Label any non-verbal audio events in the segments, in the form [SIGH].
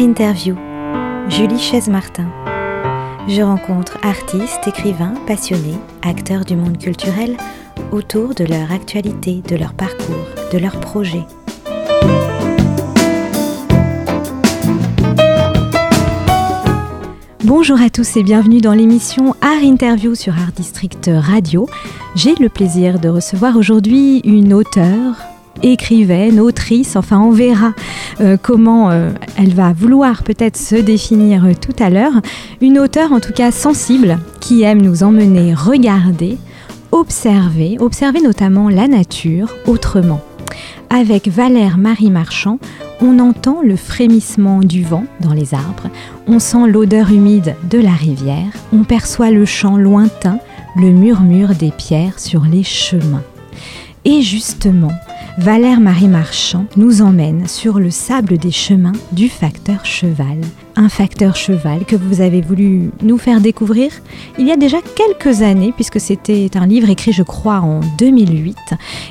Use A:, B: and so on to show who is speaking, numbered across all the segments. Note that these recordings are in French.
A: Interview, Julie Chaise-Martin. Je rencontre artistes, écrivains, passionnés, acteurs du monde culturel autour de leur actualité, de leur parcours, de leurs projets. Bonjour à tous et bienvenue dans l'émission Art Interview sur Art District Radio. J'ai le plaisir de recevoir aujourd'hui une auteure, écrivaine, autrice, enfin on verra euh, comment euh, elle va vouloir peut-être se définir euh, tout à l'heure. Une auteure en tout cas sensible qui aime nous emmener regarder, observer, observer notamment la nature autrement. Avec Valère Marie Marchand, on entend le frémissement du vent dans les arbres, on sent l'odeur humide de la rivière, on perçoit le chant lointain, le murmure des pierres sur les chemins. Et justement, Valère Marie Marchand nous emmène sur le sable des chemins du facteur cheval. Un facteur cheval que vous avez voulu nous faire découvrir il y a déjà quelques années, puisque c'était un livre écrit, je crois, en 2008.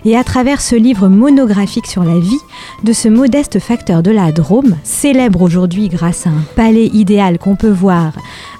A: Et à travers ce livre monographique sur la vie de ce modeste facteur de la Drôme, célèbre aujourd'hui grâce à un palais idéal qu'on peut voir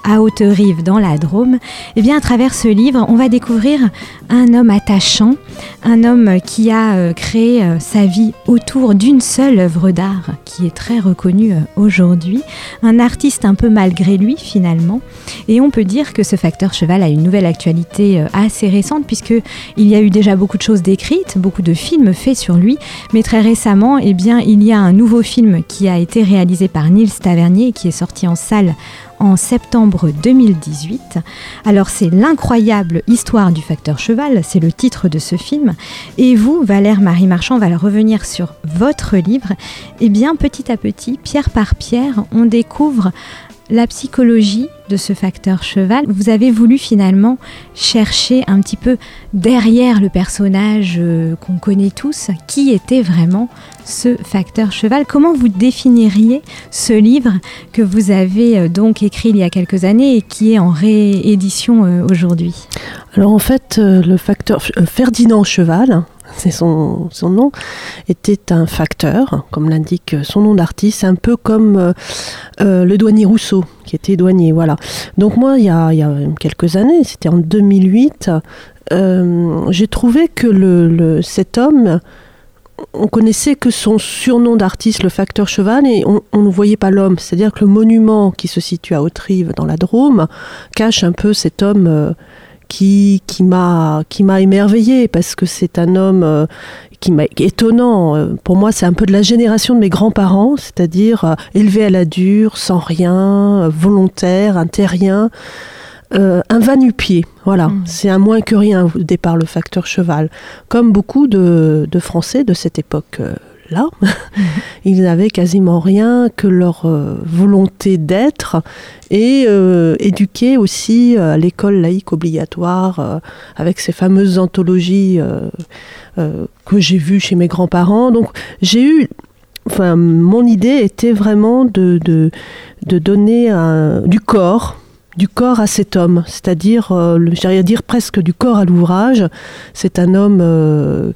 A: à Haute-Rive dans la Drôme, eh bien à travers ce livre, on va découvrir un homme attachant, un homme qui a euh, créé euh, sa vie autour d'une seule œuvre d'art qui est très reconnue euh, aujourd'hui, un artiste un peu malgré lui finalement, et on peut dire que ce facteur cheval a une nouvelle actualité assez récente puisque il y a eu déjà beaucoup de choses décrites, beaucoup de films faits sur lui, mais très récemment, eh bien il y a un nouveau film qui a été réalisé par Nils Tavernier qui est sorti en salle en septembre 2018. Alors c'est l'incroyable histoire du facteur cheval, c'est le titre de ce film. Et vous, Valère Marie Marchand, va revenir sur votre livre. Et eh bien petit à petit, pierre par pierre, on découvre la psychologie de ce facteur cheval, vous avez voulu finalement chercher un petit peu derrière le personnage euh, qu'on connaît tous, qui était vraiment ce facteur cheval. Comment vous définiriez ce livre que vous avez euh, donc écrit il y a quelques années et qui est en réédition euh, aujourd'hui?
B: Alors en fait, le facteur Ferdinand Cheval, c'est son, nom, était un facteur, comme l'indique son nom d'artiste, un peu comme euh, euh, le douanier Rousseau, qui était douanier. Voilà. Donc moi, il y a, quelques années, c'était en 2008, euh, j'ai trouvé que cet homme, on connaissait que son surnom d'artiste, le facteur cheval, et on, ne voyait pas l'homme. C'est-à-dire que le monument qui se situe à Haute-Rive, dans la Drôme, cache un peu cet homme qui, qui m'a qui m'a émerveillé parce que c'est un homme euh, qui m'a étonnant. Euh, pour moi, c'est un peu de la génération de mes grands-parents, c'est-à-dire euh, élevé à la dure, sans rien, volontaire, un terrien. un va-nu-pied, voilà, mmh. c'est un moins que rien au départ le facteur cheval, comme beaucoup de, de Français de cette époque là. [LAUGHS] Ils n'avaient quasiment rien que leur euh, volonté d'être et euh, éduqués aussi à l'école laïque obligatoire euh, avec ces fameuses anthologies que j'ai vues chez mes grands-parents. Donc j'ai eu Enfin, mon idée était vraiment de, donner du corps, du corps à cet homme, c'est-à-dire, j'allais dire presque du corps à l'ouvrage. C'est un homme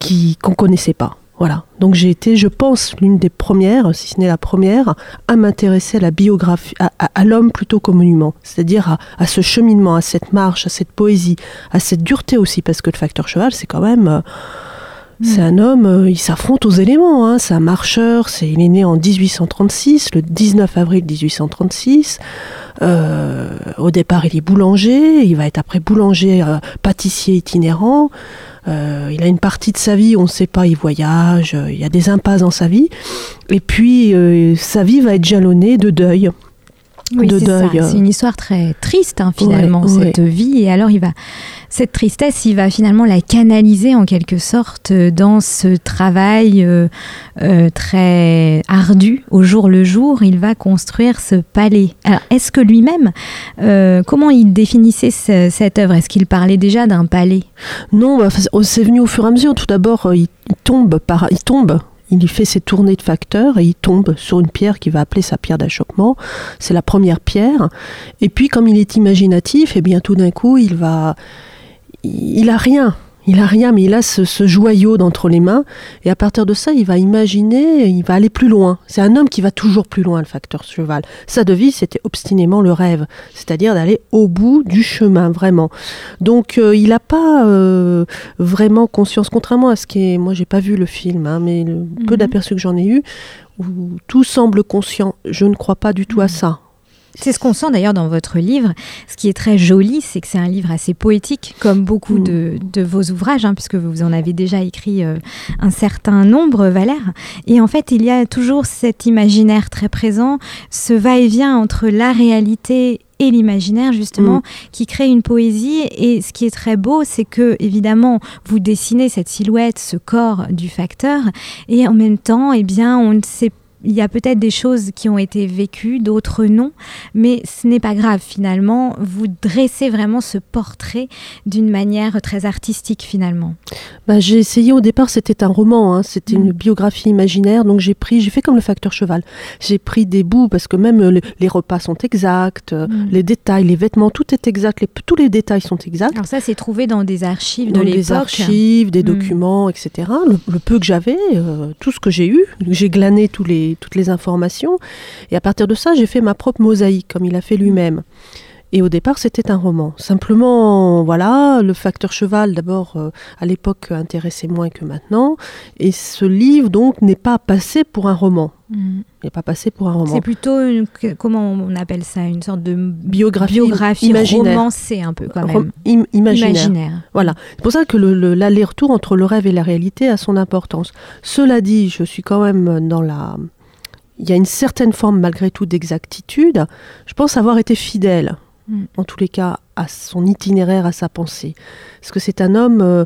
B: qui qu'on connaissait pas. Voilà. Donc j'ai été, je pense, l'une des premières, si ce n'est la première, à m'intéresser à la biographie, à, l'homme plutôt qu'au monument. C'est-à-dire à, ce cheminement, à cette marche, à cette poésie, à cette dureté aussi, parce que le facteur cheval, c'est quand même. Euh, c'est hmm. un homme, euh, il s'affronte aux éléments. Hein. C'est un marcheur. C'est, il est né en 1836, le 19 avril 1836. Euh, au départ, il est boulanger. Il va être après boulanger, pâtissier itinérant. Euh, il a une partie de sa vie, on ne sait pas, il voyage, euh, il y a des impasses dans sa vie. Et puis, euh, sa vie va être jalonnée de deuil.
A: Oui, c'est une histoire très triste hein, finalement cette vie. Et alors il va cette tristesse il va finalement la canaliser en quelque sorte dans ce travail euh, euh, très ardu au jour le jour. Il va construire ce palais. Alors est-ce que lui-même euh, comment il définissait cette œuvre? Est-ce qu'il parlait déjà d'un palais?
B: Non bah, c'est venu au fur et à mesure. Tout d'abord il tombe par il tombe il fait ses tournées de facteurs et il tombe sur une pierre qu'il va appeler sa pierre d'achoppement. C'est la première pierre. Et puis, comme il est imaginatif, et bien tout d'un coup, il va. Il a rien. Il a rien, mais il a ce, joyau d'entre les mains. Et à partir de ça, il va imaginer, il va aller plus loin. C'est un homme qui va toujours plus loin, le facteur cheval. Sa devise, c'était obstinément le rêve, c'est-à-dire d'aller au bout du chemin, vraiment. Donc, euh, il n'a pas euh, vraiment conscience, contrairement à ce qui est. Moi, j'ai pas vu le film, hein, mais le peu mhm. d'aperçus que j'en ai eu, où tout semble conscient. Je ne crois pas du tout à mhm. ça.
A: C'est ce qu'on sent d'ailleurs dans votre livre. Ce qui est très joli, c'est que c'est un livre assez poétique, comme beaucoup mm. de, vos ouvrages, hein, puisque vous en avez déjà écrit euh, un certain nombre, Valère. Et en fait, il y a toujours cet imaginaire très présent, ce va-et-vient entre la réalité et l'imaginaire justement mm. qui crée une poésie et ce qui est très beau c'est que évidemment vous dessinez cette silhouette ce corps du facteur et en même temps eh bien on ne sait pas il y a peut-être des choses qui ont été vécues, d'autres non, mais ce n'est pas grave finalement. Vous dressez vraiment ce portrait d'une manière très artistique finalement.
B: Bah, j'ai essayé au départ, c'était un roman, hein, c'était une mm. biographie imaginaire, donc j'ai pris, j'ai fait comme le facteur cheval. J'ai pris des bouts parce que même euh, les, repas sont exacts, euh, mm. les détails, les vêtements, tout est exact, les, tous les détails sont exacts.
A: Alors ça, c'est trouvé dans des archives de l'époque.
B: Des archives, des mm. documents, etc. Le, peu que j'avais, euh, tout ce que j'ai eu, j'ai glané tous les toutes les informations. Et à partir de ça, j'ai fait ma propre mosaïque, comme il a fait lui-même. Et au départ, c'était un roman. Simplement, voilà, le facteur cheval, d'abord, euh, à l'époque, intéressait moins que maintenant. Et ce livre, donc, n'est pas passé pour un roman. Mm. Il n'est pas passé pour un roman.
A: C'est plutôt, comment on appelle ça Une sorte de biographie, biographie imaginaire. romancée, un peu, quand même.
B: imaginaire. Voilà. C'est pour ça que l'aller-retour entre le rêve et la réalité a son importance. Cela dit, je suis quand même dans la il y a une certaine forme malgré tout d'exactitude. Je pense avoir été fidèle, mm. en tous les cas, à son itinéraire, à sa pensée. Parce que c'est un homme, euh,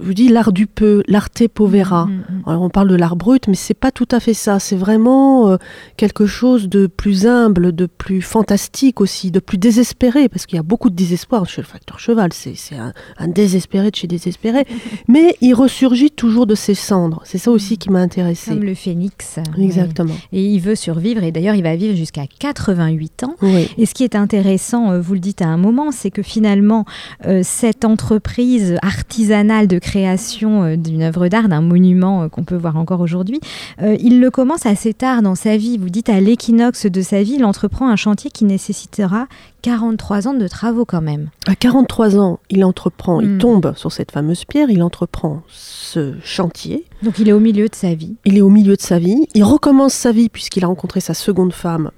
B: je vous dis l'art du peu, l'arte povera. Mm, mm, mm. on parle de l'art brut, mais c'est pas tout à fait ça. C'est vraiment euh, quelque chose de plus humble, de plus fantastique aussi, de plus désespéré, parce qu'il y a beaucoup de désespoir chez le facteur cheval. C'est un, désespéré de chez désespéré, [LAUGHS] mais il ressurgit toujours de ses cendres. C'est ça aussi qui m'a intéressé.
A: Comme le phénix.
B: Exactement.
A: Et il veut survivre, et d'ailleurs il va vivre jusqu'à 88 ans. Et ce qui est intéressant, euh, vous le dites à un moment, c'est que finalement euh, cette entreprise artisanale de création euh, d'une œuvre d'art, d'un monument euh, qu'on peut voir encore aujourd'hui. Euh, il le commence assez tard dans sa vie. Vous dites à l'équinoxe de sa vie, il entreprend un chantier qui nécessitera 43 ans de travaux quand même.
B: À 43 ans, il entreprend, il hmm. tombe sur cette fameuse pierre, il entreprend ce chantier.
A: Donc il est au milieu de sa vie.
B: Il est au milieu de sa vie. Il recommence sa vie puisqu'il a rencontré sa seconde femme,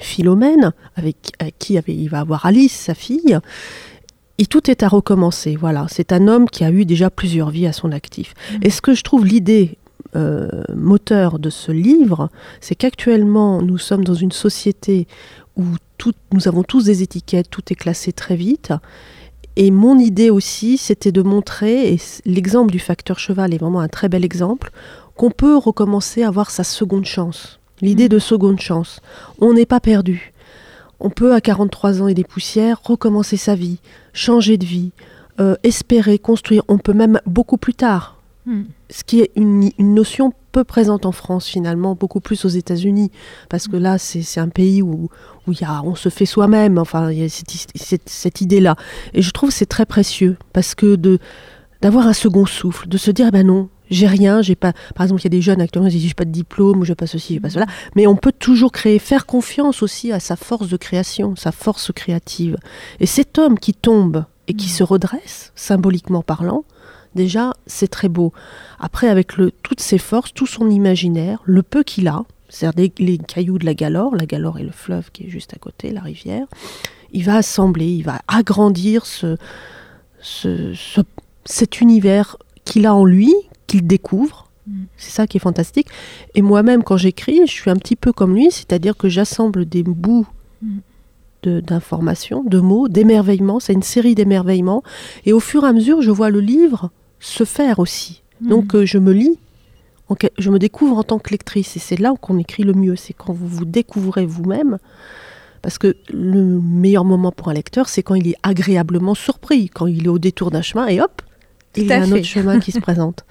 B: Philomène, avec qui il va avoir Alice, sa fille. Et tout est à recommencer. Voilà, c'est un homme qui a eu déjà plusieurs vies à son actif. Mmh. Et ce que je trouve l'idée euh, moteur de ce livre, c'est qu'actuellement nous sommes dans une société où tout, nous avons tous des étiquettes, tout est classé très vite. Et mon idée aussi, c'était de montrer, et l'exemple du facteur cheval est vraiment un très bel exemple, qu'on peut recommencer à avoir sa seconde chance. L'idée mmh. de seconde chance. On n'est pas perdu on peut à 43 ans et des poussières recommencer sa vie, changer de vie, euh, espérer, construire. On peut même beaucoup plus tard. Hmm. Ce qui est une, notion peu présente en France finalement, beaucoup plus aux États-Unis, parce que là c'est un pays où, où y a, on se fait soi-même, enfin il y a cette, cette, idée-là. Et je trouve c'est très précieux, parce que de d'avoir un second souffle, de se dire ben non, j'ai rien, j'ai pas. Par exemple, il y a des jeunes actuellement qui disent j'ai pas de diplôme, ou je pas ceci, je pas cela. Mais on peut toujours créer, faire confiance aussi à sa force de création, sa force créative. Et cet homme qui tombe et qui mm. se redresse, symboliquement parlant, déjà, c'est très beau. Après, avec le, toutes ses forces, tout son imaginaire, le peu qu'il a, c'est-à-dire les cailloux de la Galore, la Galore est le fleuve qui est juste à côté, la rivière, il va assembler, il va agrandir ce, ce cet univers qu'il a en lui, qu'il découvre. Mm. C'est ça qui est fantastique. Et moi-même, quand j'écris, je suis un petit peu comme lui, c'est-à-dire que j'assemble des bouts mm. d'informations, de, mots, d'émerveillements. C'est une série d'émerveillements. Et au fur et à mesure, je vois le livre se faire aussi. Mm. Donc euh, je me lis, je me découvre en tant que lectrice. Et c'est là qu'on écrit le mieux. C'est quand vous vous découvrez vous-même. Parce que le meilleur moment pour un lecteur, c'est quand il est agréablement surpris, quand il est au détour d'un chemin et hop, il y a un autre chemin qui se [LAUGHS] présente.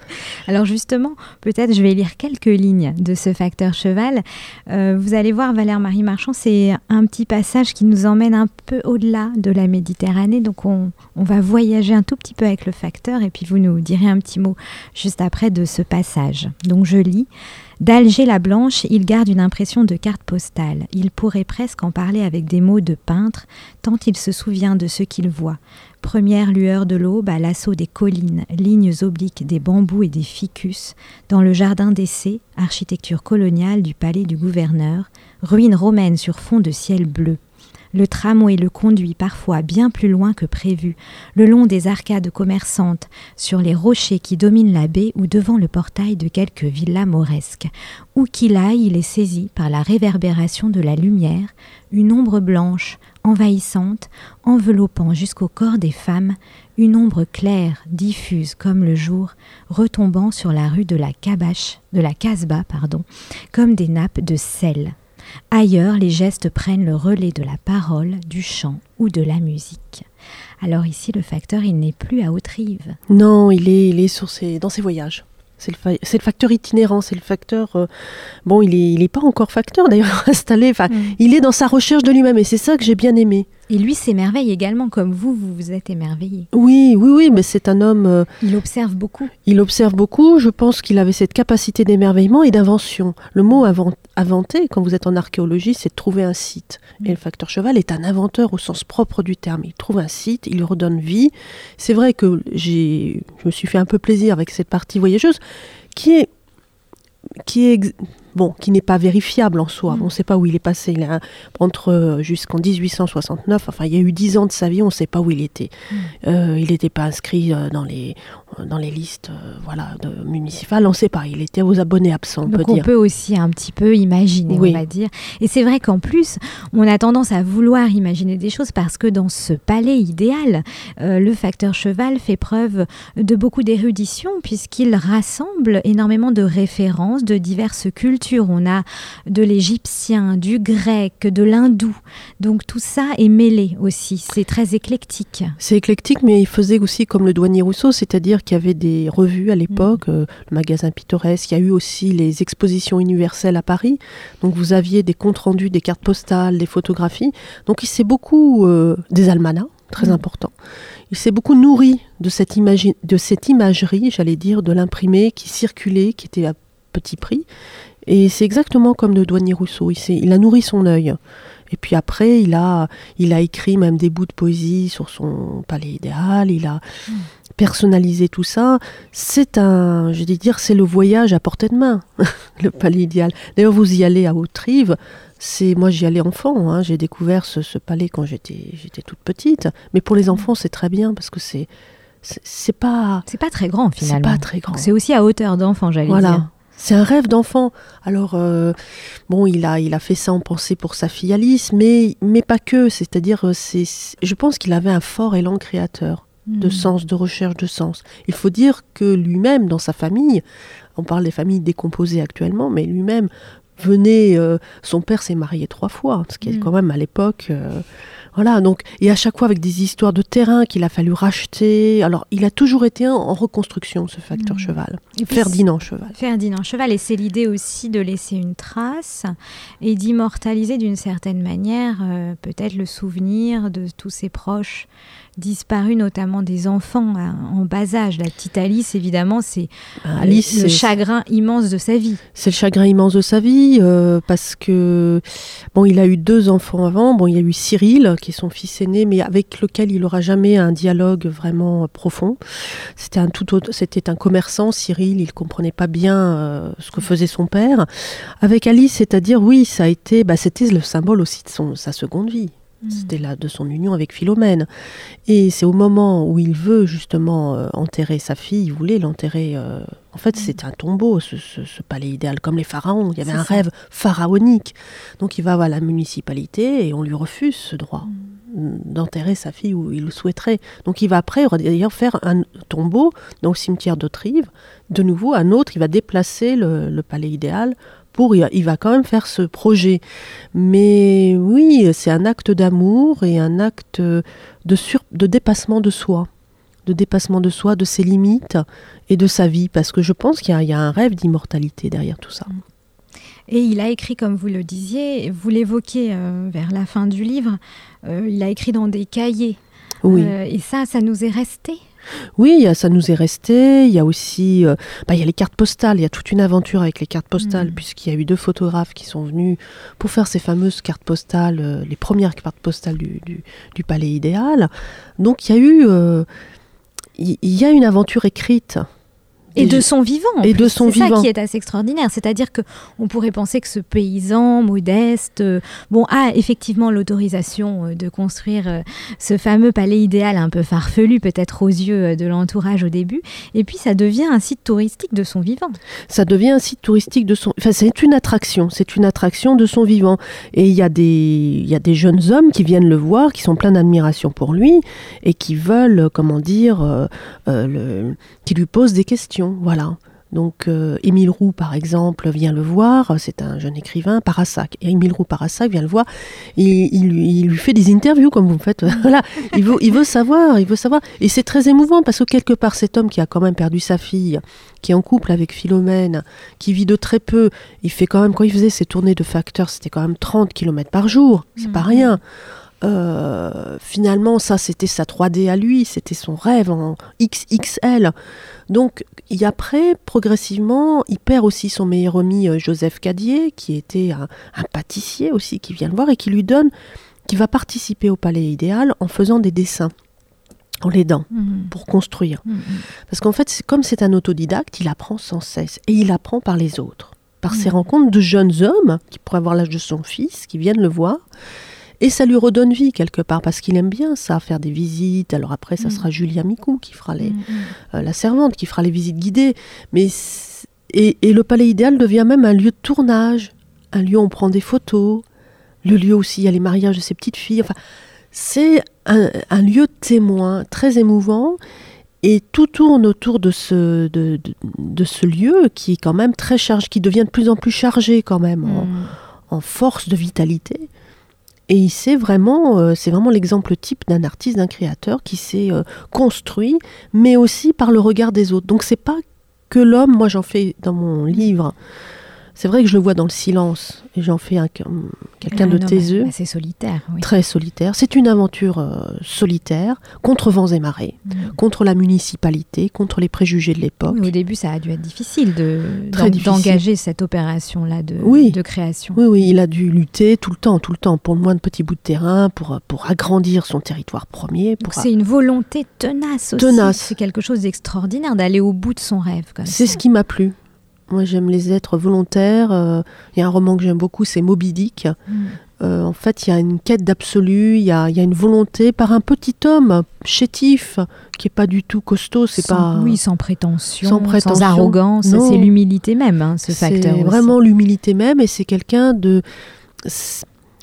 A: Alors justement, peut-être je vais lire quelques lignes de ce facteur cheval. Euh, vous allez voir, Valère Marie Marchand, c'est un petit passage qui nous emmène un peu au-delà de la Méditerranée. Donc on, on, va voyager un tout petit peu avec le facteur et puis vous nous direz un petit mot juste après de ce passage. Donc je lis. D'Alger la Blanche, il garde une impression de carte postale. Il pourrait presque en parler avec des mots de peintre, tant il se souvient de ce qu'il voit. Première lueur de l'aube à l'assaut des collines, lignes obliques des bambous et des ficus, dans le jardin d'essai, architecture coloniale du palais du gouverneur, ruines romaines sur fond de ciel bleu. Le tramway le conduit parfois bien plus loin que prévu, le long des arcades commerçantes, sur les rochers qui dominent la baie ou devant le portail de quelques villas mauresques. Où qu'il aille, il est saisi par la réverbération de la lumière, une ombre blanche, envahissante, enveloppant jusqu'au corps des femmes, une ombre claire, diffuse comme le jour, retombant sur la rue de la Cabache, de la Casbah, pardon, comme des nappes de sel. Ailleurs, les gestes prennent le relais de la parole, du chant ou de la musique. Alors ici, le facteur, il n'est plus à Haute-Rive.
B: Non, il est, il est sur ses, dans ses voyages. C'est le, le, facteur itinérant, c'est le facteur. Euh, bon, il n'est il est pas encore facteur d'ailleurs [LAUGHS] installé. Enfin, mm. il est dans sa recherche de lui-même et c'est ça que j'ai bien aimé.
A: Et lui s'émerveille également, comme vous, vous vous êtes émerveillé.
B: Oui, oui, oui, mais c'est un homme. Euh,
A: il observe beaucoup.
B: Il observe beaucoup. Je pense qu'il avait cette capacité d'émerveillement et d'invention. Le mot avant, inventer, quand vous êtes en archéologie, c'est de trouver un site. Et le facteur cheval est un inventeur au sens propre du terme. Il trouve un site, il redonne vie. C'est vrai que j'ai, je me suis fait un peu plaisir avec cette partie voyageuse qui est, qui est bon, qui n'est pas vérifiable en soi. Mm. On ne sait pas où il est passé. Il entre euh, jusqu'en 1869, enfin, il y a eu dix ans de sa vie, on ne sait pas où il était. Mm. Euh, il n'était pas inscrit euh, dans les dans les listes voilà de, municipales. On ne sait pas. Il était aux abonnés absents. On
A: Donc
B: peut
A: on peut aussi un petit peu imaginer, on va dire. Et c'est vrai qu'en plus, on a tendance à vouloir imaginer des choses parce que dans ce palais idéal, le facteur cheval fait preuve de beaucoup d'érudition puisqu'il rassemble énormément de références de diverses cultures on a de l'égyptien, du grec, de l'hindou. Donc tout ça est mêlé aussi. C'est très éclectique.
B: C'est éclectique, mais il faisait aussi comme le douanier Rousseau, c'est-à-dire qu'il y avait des revues à l'époque, mm. euh, le magasin pittoresque. Il y a eu aussi les expositions universelles à Paris. Donc vous aviez des comptes rendus, des cartes postales, des photographies. Donc il s'est beaucoup euh, des almanachs très mm. important. Il s'est beaucoup nourri de cette, de cette imagerie, j'allais dire, de l'imprimé qui circulait, qui était à petit prix, et c'est exactement comme le douanier Rousseau. Il, il, a nourri son œil. Et puis après, il a, il a écrit même des bouts de poésie sur son palais idéal. Il a personnalisé tout ça. C'est un, je vais dire, c'est le voyage à portée de main, [LAUGHS] le palais idéal. D'ailleurs, vous y allez à Haute-Rive. C'est, moi, j'y allais enfant. Hein. J'ai découvert ce, palais quand j'étais, j'étais toute petite. Mais pour les enfants, c'est très bien parce que c'est, c'est, pas,
A: c'est pas très grand finalement.
B: C'est pas très grand.
A: C'est aussi à hauteur d'enfant, j'allais voilà. dire.
B: C'est un rêve d'enfant. Alors, euh, bon, il a, il a fait ça en pensée pour sa fille Alice, mais, mais pas que. C'est-à-dire, euh, c'est, je pense qu'il avait un fort élan créateur de hmm. sens, de recherche de sens. Il faut dire que lui-même, dans sa famille, on parle des familles décomposées actuellement, mais lui-même venait, euh, son père s'est marié trois fois, ce qui est hmm. quand même à l'époque voilà, donc, et à chaque fois avec des histoires de terrain qu'il a fallu racheter. Alors, il a toujours été en reconstruction, ce facteur mmh. cheval. Ferdinand Cheval.
A: Ferdinand Cheval, et c'est l'idée aussi de laisser une trace et d'immortaliser d'une certaine manière euh, peut-être le souvenir de tous ses proches disparu, notamment des enfants hein, en bas âge. La petite Alice, évidemment, c'est ah, le chagrin immense de sa vie.
B: C'est le chagrin immense de sa vie euh, parce que bon, il a eu deux enfants avant. Bon, il y a eu Cyril, qui est son fils aîné, mais avec lequel il n'aura jamais un dialogue vraiment profond. C'était un tout c'était un commerçant. Cyril, il comprenait pas bien euh, ce que faisait son père. Avec Alice, c'est-à-dire oui, ça a été, bah, c'était le symbole aussi de son, sa seconde vie. Mm. C'était là de son union avec Philomène. Et c'est au moment où il veut justement euh, enterrer sa fille, il voulait l'enterrer. Euh, en fait, mm. c'était un tombeau, ce, palais idéal, comme les pharaons. Il y avait un rêve pharaonique. Donc il va à la municipalité et on lui refuse ce droit. Mm. d'enterrer sa fille où il le souhaiterait. Donc il va après d'ailleurs faire un tombeau dans le cimetière de Trive. De nouveau, un autre, il va déplacer le palais idéal il va quand même faire ce projet. Mais oui, c'est un acte d'amour et un acte de, de dépassement de soi. de dépassement de soi, de ses limites et de sa vie, parce que je pense qu'il y, a un rêve d'immortalité derrière tout ça.
A: Et il a écrit, comme vous le disiez, vous l'évoquez euh, vers la fin du livre, euh, il a écrit dans des cahiers.
B: Oui.
A: Euh, et ça, ça nous est resté?
B: Oui, ça nous est resté. Il y a aussi, bah, il y a les cartes postales. Il y a toute une aventure avec les cartes postales, mm. puisqu'il y a eu deux photographes qui sont venus pour faire ces fameuses cartes postales, les premières cartes postales du, du, palais idéal. Donc il y a eu, il y a une aventure écrite
A: et de son vivant.
B: Et de son
A: vivant. C'est ça qui est assez extraordinaire. C'est-à-dire que on pourrait penser que ce paysan modeste, euh, bon, a effectivement l'autorisation euh, de construire euh, ce fameux palais idéal un peu farfelu, peut-être aux yeux de l'entourage au début. Et puis ça devient un site touristique de son vivant.
B: Ça devient un site touristique de son. Enfin, c'est une attraction. C'est une attraction de son vivant. Et il y a des, il y a des jeunes hommes qui viennent le voir, qui sont pleins d'admiration pour lui et qui veulent, comment dire, le, qui lui posent des questions. Voilà. Donc euh, Émile Roux, par exemple, vient le voir, c'est un jeune écrivain, Parassac. Et Émile Roux, Parassac vient le voir, il, il, lui fait des interviews, comme vous faites. [LAUGHS] voilà, il veut, il veut savoir, il veut savoir. Et c'est très émouvant, parce que quelque part, cet homme qui a quand même perdu sa fille, qui est en couple avec Philomène, qui vit de très peu, il fait quand même, quand il faisait ses tournées de facteurs, c'était quand même 30 km par jour, c'est pas mmh. rien. Euh, finalement, ça, c'était sa 3D à lui, c'était son rêve en XXL. Donc, et après, progressivement, il perd aussi son meilleur ami euh, Joseph Cadier, qui était un, pâtissier aussi, qui vient le voir et qui lui donne, qui va participer au Palais Idéal en faisant des dessins en l'aidant mmh. pour construire. Mmh, mmh. Parce qu'en fait, comme c'est un autodidacte, il apprend sans cesse et il apprend par les autres, par ses rencontres de jeunes hommes qui pourraient avoir l'âge de son fils, qui viennent le voir et ça lui redonne vie quelque part, parce qu'il aime bien ça, faire des visites. Alors après, ça mm. sera Julia Micou qui fera les, mm, mm. Euh, la servante, qui fera les visites guidées. Mais et, le palais idéal devient même un lieu de tournage, un lieu où on prend des photos, le lieu aussi, il y a les mariages de ses petites filles. Enfin, c'est un, lieu témoin très émouvant. Et tout tourne autour de ce, de, de, ce lieu qui est quand même très chargé, qui devient de plus en plus chargé quand même, en, en force de vitalité. Et c'est vraiment, euh, c'est vraiment l'exemple type d'un artiste, d'un créateur qui s'est euh, construit, mais aussi par le regard des autres. Donc c'est pas que l'homme, moi j'en fais dans mon livre, c'est vrai que je le vois dans le silence et j'en fais un, quelqu'un de taiseux.
A: C'est solitaire.
B: Très solitaire. C'est une aventure euh, solitaire contre vents et marées, mm. contre la municipalité, contre les préjugés de l'époque.
A: au début, ça a dû être difficile de, d'engager cette opération-là de, de création.
B: Oui, oui, il a dû lutter tout le temps, tout le temps, pour le moins de petits bouts de terrain, pour, pour agrandir son territoire premier. Pour
A: c'est une volonté tenace aussi.
B: Tenace.
A: C'est quelque chose d'extraordinaire d'aller au bout de son rêve.
B: c'est ce qui m'a plu. Moi, j'aime les êtres volontaires. Euh, il y a un roman que j'aime beaucoup, c'est Moby Dick. Mm. Euh, en fait, il y a une quête d'absolu, il y a, une volonté par un petit homme chétif, qui est pas du tout costaud, c'est pas...
A: Oui, sans prétention, sans, prétention, sans arrogance, c'est l'humilité même, hein, ce facteur.
B: C'est vraiment l'humilité même, et c'est quelqu'un de...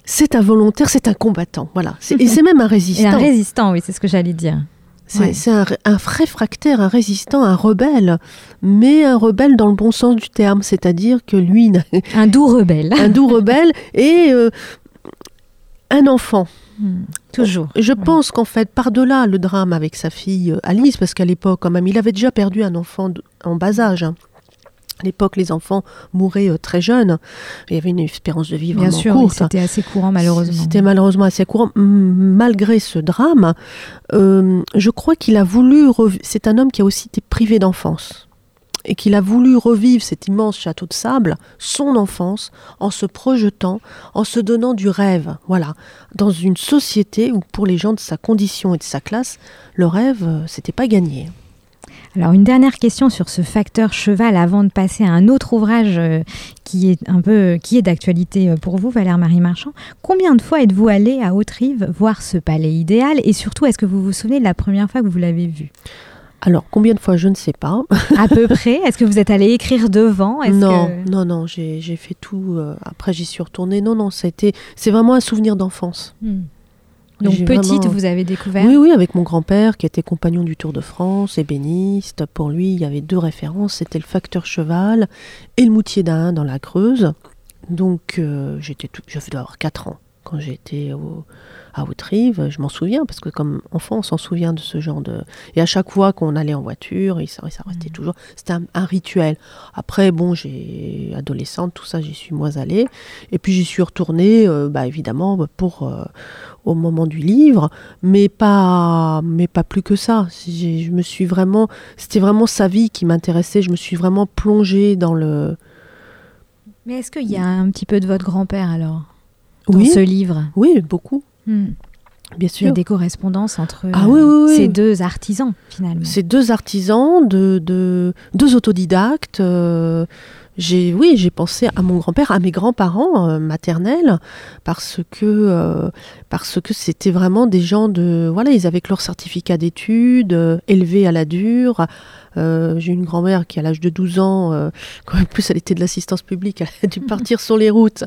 B: C'est un volontaire, c'est un combattant, voilà. Et [LAUGHS] c'est même un résistant.
A: un résistant, oui, c'est ce que j'allais dire.
B: C'est un, un, réfractaire, un résistant, un rebelle, mais un rebelle dans le bon sens du terme, c'est-à-dire que lui... [LAUGHS]
A: Un doux rebelle. [LAUGHS]
B: un doux rebelle et euh, un enfant.
A: Hmm, toujours.
B: Je pense qu'en fait, par-delà le drame avec sa fille euh, Alice, parce qu'à l'époque, quand même, il avait déjà perdu un enfant en bas âge. Hein. À l'époque, les enfants mouraient euh, très jeunes. Il y avait une espérance de vie vraiment
A: Bien sûr,
B: courte.
A: c'était assez courant malheureusement.
B: C'était malheureusement assez courant. Malgré ce drame, euh, je crois qu'il a voulu... C'est un homme qui a aussi été privé d'enfance et qu'il a voulu revivre cet immense château de sable, son enfance, en se projetant, en se donnant du rêve. Voilà, dans une société où pour les gens de sa condition et de sa classe, le rêve, euh, c'était pas gagné.
A: Alors une dernière question sur ce facteur cheval avant de passer à un autre ouvrage euh, qui est un peu qui est d'actualité euh, pour vous, Valère Marie Marchand. Combien de fois êtes-vous allé à Haute-Rive voir ce palais idéal? Et surtout est-ce que vous vous souvenez de la première fois que vous l'avez vu?
B: Alors, combien de fois, je ne sais pas. [LAUGHS]
A: à peu près? Est-ce que vous êtes allé écrire devant?
B: Non, non, non, j'ai fait tout. Euh, après, j'y suis retournée. Non, non, été. C'est vraiment un souvenir d'enfance. Hmm.
A: Donc petite, vous avez découvert
B: Oui, oui, avec mon grand-père qui était compagnon du Tour de France, ébéniste. Pour lui, il y avait deux références, c'était le facteur cheval et le moutier d'Ain dans la Creuse. Donc euh, j'étais, je devais avoir 4 ans. quand j'étais au, à Haute-Rive, je m'en souviens, parce que comme enfant, on s'en souvient de ce genre de... Et à chaque fois qu'on allait en voiture, il s'arrêtait mmh. toujours. C'était un, rituel. Après, bon, j'ai adolescente, tout ça, j'y suis moins allée. Et puis j'y suis retournée, euh, bah, évidemment, pour... Euh, au moment du livre, mais pas, mais pas plus que ça. Je me suis vraiment... C'était vraiment sa vie qui m'intéressait. Je me suis vraiment plongée dans le...
A: Mais est-ce qu'il y a un petit peu de votre grand-père alors dans oui. ce livre?
B: Oui, beaucoup. Hmm. Bien sûr.
A: Il y a des correspondances entre ah ces deux artisans, finalement.
B: Ces deux artisans, de, deux autodidactes. Euh, j'ai, oui, j'ai pensé à mon grand-père, à mes grands-parents euh, maternels, parce que euh, parce que c'était vraiment des gens de, voilà, ils avaient leur certificat d'études, élevés à la dure. j'ai une grand-mère qui, à l'âge de 12 ans, quand même plus elle était de l'assistance publique, elle a dû [LAUGHS] partir sur les routes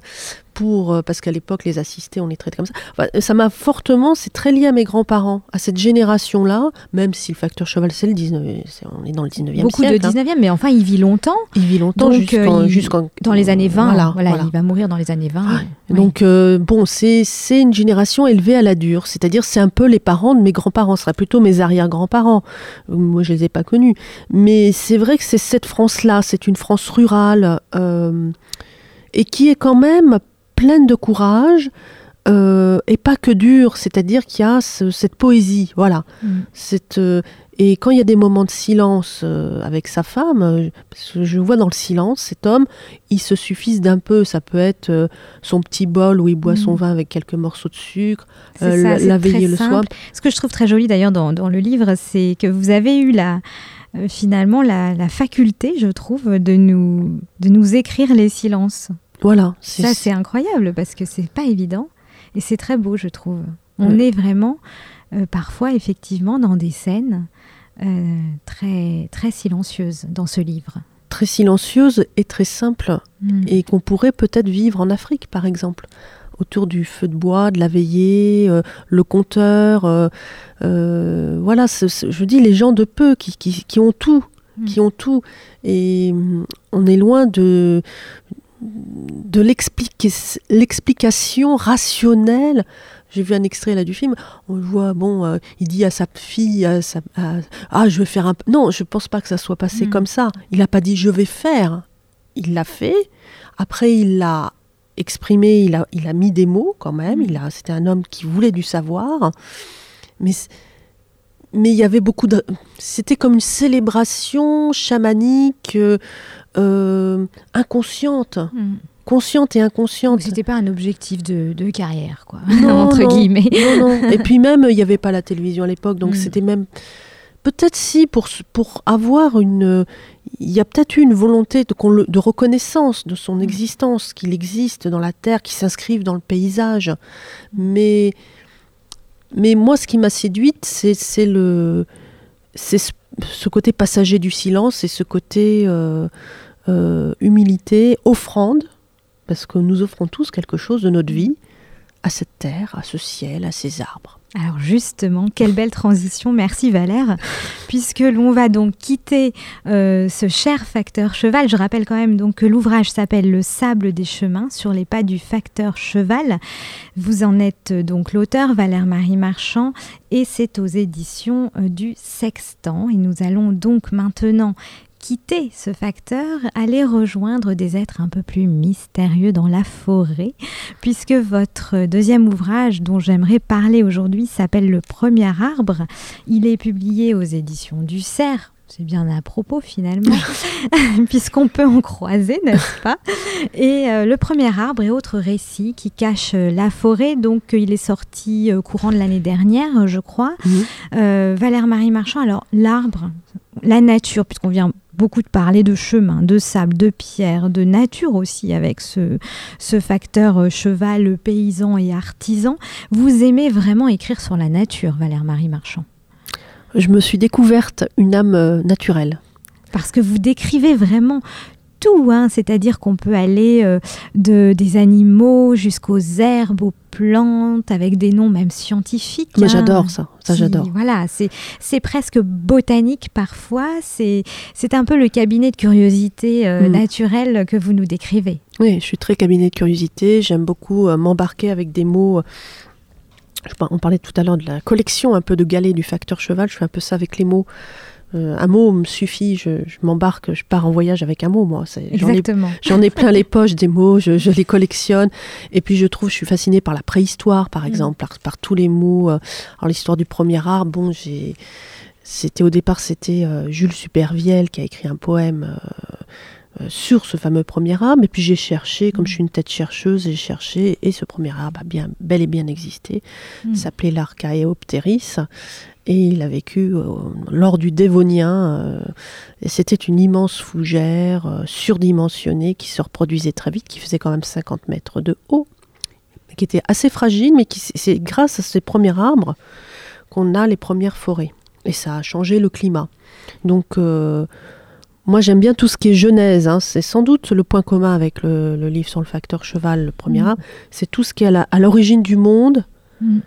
B: pour, euh, parce qu'à l'époque, les assistés, on les traitait comme ça. ça m'a fortement, c'est très lié à mes grands-parents, à cette génération-là, même si le facteur cheval, c'est le 19e, on est dans le 19e
A: Beaucoup
B: siècle.
A: Beaucoup de 19e, hein. mais enfin, il vit longtemps.
B: Il vit longtemps euh, jusqu'en.
A: dans les années 20, voilà, il va mourir dans les années 20.
B: Donc, euh, bon, c'est une génération élevée à la dure, c'est-à-dire c'est un peu les parents de mes grands-parents, ce serait plutôt mes arrière-grands-parents. Moi, je les ai pas connus. Mais c'est vrai que c'est cette France-là, c'est une France rurale. et qui est quand même pleine de courage euh, et pas que dure, c'est-à-dire qu'il y a cette poésie, voilà. Mm. Cette, euh, et quand il y a des moments de silence euh, avec sa femme, je vois dans le silence cet homme, il se suffise d'un peu. Ça peut être son petit bol où il boit son mm. vin avec quelques morceaux de sucre, la, veille le soir.
A: Ce que je trouve très joli d'ailleurs dans, dans, le livre, c'est que vous avez eu la, finalement la, la, faculté, je trouve, de nous, de nous écrire les silences.
B: Voilà.
A: Ça, c'est incroyable parce que c'est pas évident et c'est très beau, je trouve. On est vraiment euh, parfois effectivement dans des scènes euh, très très silencieuses dans ce livre.
B: Très silencieuses et très simples hmm. et qu'on pourrait peut-être vivre en Afrique, par exemple autour du feu de bois, de la veillée, euh, le compteur. voilà, je dis les gens de peu qui, qui, ont tout, qui hmm. ont tout. Et mm, on est loin de, de l'explication rationnelle. J'ai vu un extrait là du film. On voit, bon, euh, il dit à sa fille, ah, je vais faire un. Non, je pense pas que ça soit passé hmm. comme ça. Il n'a pas dit je vais faire. Il l'a fait. Après, il l'a exprimé. Il a, il a mis des mots quand même. Il a, c'était un homme qui voulait du savoir. Mais mais il y avait beaucoup de. C'était comme une célébration chamanique, euh, euh, inconsciente. Hmm. Consciente et inconsciente.
A: C'était pas un objectif de, carrière, quoi, [LAUGHS] entre guillemets. [LAUGHS]
B: Et puis même, il n'y avait pas la télévision à l'époque, donc hmm. c'était même. Peut-être si, pour, pour avoir une. Il y a peut-être eu une volonté de, de reconnaissance de son hmm. existence, qu'il existe dans la terre, qu'il s'inscrive dans le paysage. Mais mais moi, ce qui m'a séduite, c'est le, c'est ce côté passager du silence et ce côté euh, euh, humilité, offrande, parce que nous offrons tous quelque chose de notre vie à cette terre, à ce ciel, à ces arbres.
A: Alors justement, quelle belle transition, merci Valère, [LAUGHS] puisque l'on va donc quitter euh, ce cher facteur cheval. Je rappelle quand même donc que l'ouvrage s'appelle Le sable des chemins sur les pas du facteur cheval. Vous en êtes donc l'auteur, Valère-Marie Marchand, et c'est aux éditions euh, du Sextant. Et nous allons donc maintenant quitter ce facteur, aller rejoindre des êtres un peu plus mystérieux dans la forêt, puisque votre deuxième ouvrage dont j'aimerais parler aujourd'hui s'appelle Le premier arbre. Il est publié aux éditions du Cerf. C'est bien à propos finalement, [LAUGHS] [LAUGHS] puisqu'on peut en croiser, n'est-ce pas? Et euh, le premier arbre et autres récits qui cachent euh, la forêt, donc euh, il est sorti courant de l'année dernière, je crois. Valère-Marie Marchand, alors l'arbre, la nature, puisqu'on vient beaucoup de parler de chemin, de sable, de pierre, de nature aussi avec ce, ce facteur euh, cheval, paysan et artisan. Vous aimez vraiment écrire sur la nature, Valère-Marie Marchand
B: Je me suis découverte une âme euh, naturelle.
A: Parce que vous décrivez vraiment tout, hein. c'est-à-dire qu'on peut aller euh, de, des animaux jusqu'aux herbes, aux plantes, avec des noms même scientifiques.
B: Moi, j'adore ça, ça j'adore.
A: Voilà, c'est presque botanique parfois, c'est un peu le cabinet de curiosité euh, mm. naturelle que vous nous décrivez.
B: Oui, je suis très cabinet de curiosité, j'aime beaucoup euh, m'embarquer avec des mots on parlait tout à l'heure de la collection un peu de galets du facteur cheval, je fais un peu ça avec les mots. Euh, un mot me suffit, je, m'embarque, je pars en voyage avec un mot, moi.
A: Exactement.
B: J'en ai, plein les [LAUGHS] poches des mots, je, les collectionne. Et puis je trouve, je suis fascinée par la préhistoire, par mm. exemple, par, tous les mots. Euh, alors l'histoire du premier arbre, bon, j'ai. C'était au départ, c'était euh, Jules Supervielle qui a écrit un poème sur ce fameux premier arbre. Et puis j'ai cherché, comme mm. je suis une tête chercheuse, j'ai cherché, et ce premier arbre a bien, bel et bien existé. Mm. Il s'appelait l'Archaeopteris. Et il a vécu euh, lors du Dévonien. Euh, et c'était une immense fougère euh, surdimensionnée qui se reproduisait très vite, qui faisait quand même 50 mètres de haut, qui était assez fragile, mais qui c'est grâce à ces premiers arbres qu'on a les premières forêts. Et ça a changé le climat. Donc moi j'aime bien tout ce qui est genèse. Hein. C'est sans doute le point commun avec le, livre sur le facteur cheval, le premier mmh. arbre. C'est tout ce qui est à l'origine du monde. Mmh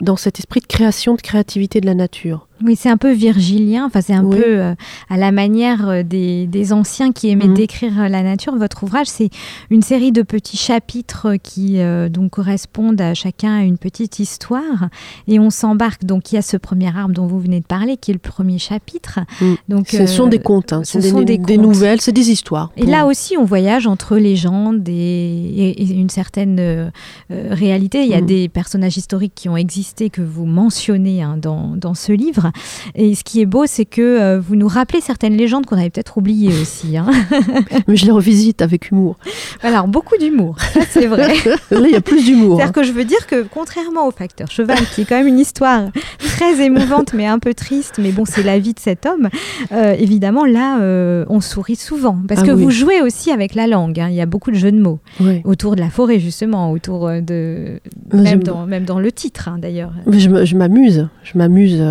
B: dans cet esprit de création, de créativité de la nature.
A: Oui, c'est un peu virgilien, enfin, c'est un peu euh, à la manière euh, des, anciens qui aimaient mhm. décrire euh, la nature. Votre ouvrage, c'est une série de petits chapitres qui donc correspondent à chacun à une petite histoire. Et on s'embarque, donc il y a ce premier arbre dont vous venez de parler, qui est le premier chapitre.
B: Mhm. Donc, ce sont des contes, hein. ce, sont des, nouvelles, c'est des histoires.
A: Et là aussi, on voyage entre légendes et, et une certaine réalité. Il y a mhm. des personnages historiques qui ont existé, que vous mentionnez hein, dans, dans ce livre. Et ce qui est beau, c'est que euh, vous nous rappelez certaines légendes qu'on avait peut-être oubliées aussi. Hein. [LAUGHS]
B: Mais je les revisite avec humour.
A: Alors, beaucoup d'humour, c'est vrai. [LAUGHS]
B: Là, il y a plus d'humour.
A: C'est-à-dire que je veux dire que, contrairement au facteur cheval, qui est quand même une histoire très émouvante, mais un peu triste, mais bon, c'est la vie de cet homme, euh, évidemment, là, euh, on sourit souvent. Parce ah que vous jouez aussi avec la langue. Hein. Il y a beaucoup de jeux de mots autour de la forêt, justement, autour de. Même dans, même dans, le titre, hein, d'ailleurs.
B: Je m'amuse. Je m'amuse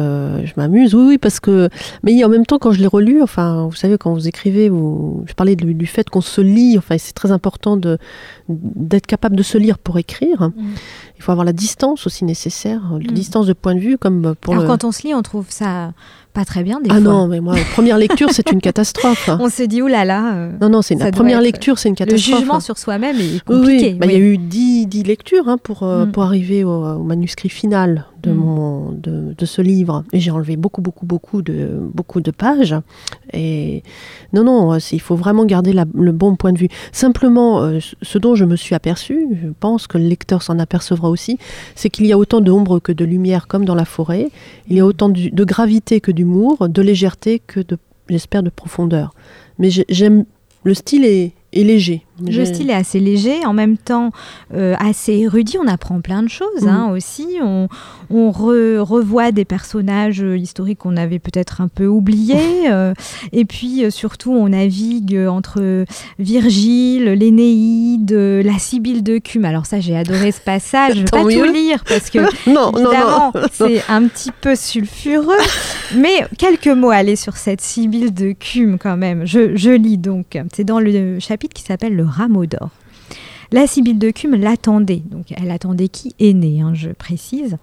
B: je m'amuse, oui, oui, parce que. Mais en même temps, quand je l'ai relu, enfin, vous savez, quand vous écrivez, vous, je parlais du, fait qu'on se lit, enfin, c'est très important de, d'être capable de se lire pour écrire. Mm. Il faut avoir la distance aussi nécessaire, la mm. distance de point de vue, comme pour.
A: Alors, quand on se lit, on trouve ça pas très bien des
B: ah non, mais moi, première lecture, c'est une catastrophe. [LAUGHS]
A: On se dit, oulala. Là là, euh,
B: non, non, c'est la première lecture, c'est une catastrophe.
A: Le jugement sur soi-même est compliqué.
B: Oui, bah, il y a eu dix, dix lectures hein, pour, euh, mm. pour arriver au, manuscrit final de, mm. mon, de, de, ce livre. Et j'ai enlevé beaucoup, beaucoup, beaucoup de, beaucoup de pages. Et non, non, il faut vraiment garder le bon point de vue. Simplement, euh, ce dont je me suis aperçu, je pense que le lecteur s'en apercevra aussi, c'est qu'il y a autant d'ombre que de lumière, comme dans la forêt. Il y a autant de gravité que d'humour, de légèreté que, de, j'espère, de profondeur. Mais j'aime. Le style est, léger.
A: Le style est assez léger, en même temps euh, assez érudit. On apprend plein de choses hein, mm. aussi. On, revoit des personnages historiques qu'on avait peut-être un peu oubliés. [LAUGHS] Euh, et puis euh, surtout, on navigue entre Virgile, l'Énéide, la Sibylle de Cume. Alors ça, j'ai adoré ce passage. Je vais pas tout lire parce que [LAUGHS] non, évidemment, [LAUGHS] c'est un petit peu sulfureux. Mais quelques mots aller sur cette Sibylle de Cume quand même. Je, je lis donc. C'est dans le chapitre qui s'appelle Le rameau d'or. La Sibylle de Cume l'attendait, donc elle attendait qui est né, hein, je précise,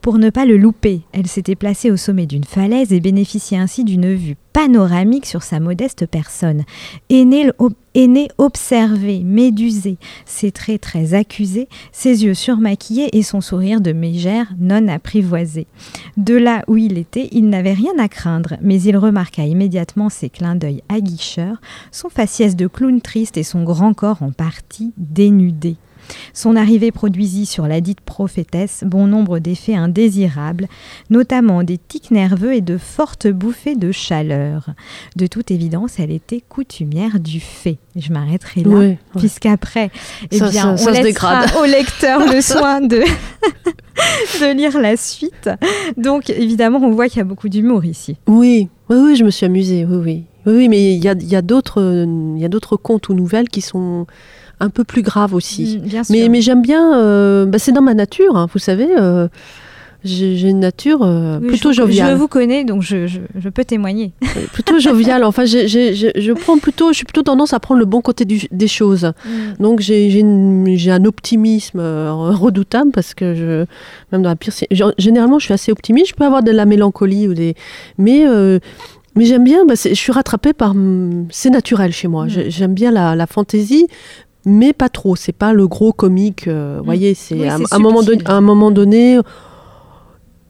A: pour ne pas le louper. Elle s'était placée au sommet d'une falaise et bénéficiait ainsi d'une vue panoramique sur sa modeste personne. Aîné, aîné observé, médusé, ses traits très accusés, ses yeux surmaquillés et son sourire de mégère non apprivoisé. De là où il était, il n'avait rien à craindre, mais il remarqua immédiatement ses clins d'œil aguicheurs, son faciès de clown triste et son grand corps en partie dénudé. Son arrivée produisit sur la dite prophétesse bon nombre d'effets indésirables, notamment des tics nerveux et de fortes bouffées de chaleur. De toute évidence, elle était coutumière du fait. Je m'arrêterai là, puisqu'après, eh bien, on laissera au lecteur le [LAUGHS] soin de, [LAUGHS] de lire la suite. Donc, évidemment, on voit qu'il y a beaucoup d'humour ici.
B: Oui, oui, oui, je me suis amusée, oui, oui. Oui, mais il y a, y a d'autres contes ou nouvelles qui sont un peu plus grave aussi.
A: Mm,
B: mais, mais j'aime bien, euh, bah, c'est dans ma nature, hein, vous savez. Euh, j'ai une nature euh, plutôt
A: je,
B: joviale.
A: Je vous connais, donc je, je, peux témoigner.
B: plutôt joviale. Enfin, je prends plutôt, je suis plutôt tendance à prendre le bon côté des choses. Mm. Donc j'ai un optimisme redoutable parce que je, même dans la pire, généralement, je suis assez optimiste. Je peux avoir de la mélancolie ou des, mais mais j'aime bien, bah, je suis rattrapée par. C'est naturel chez moi. Mm. J'aime bien la, la fantaisie, mais pas trop. C'est pas le gros comique. Vous mm. voyez, c'est un, moment à un moment donné,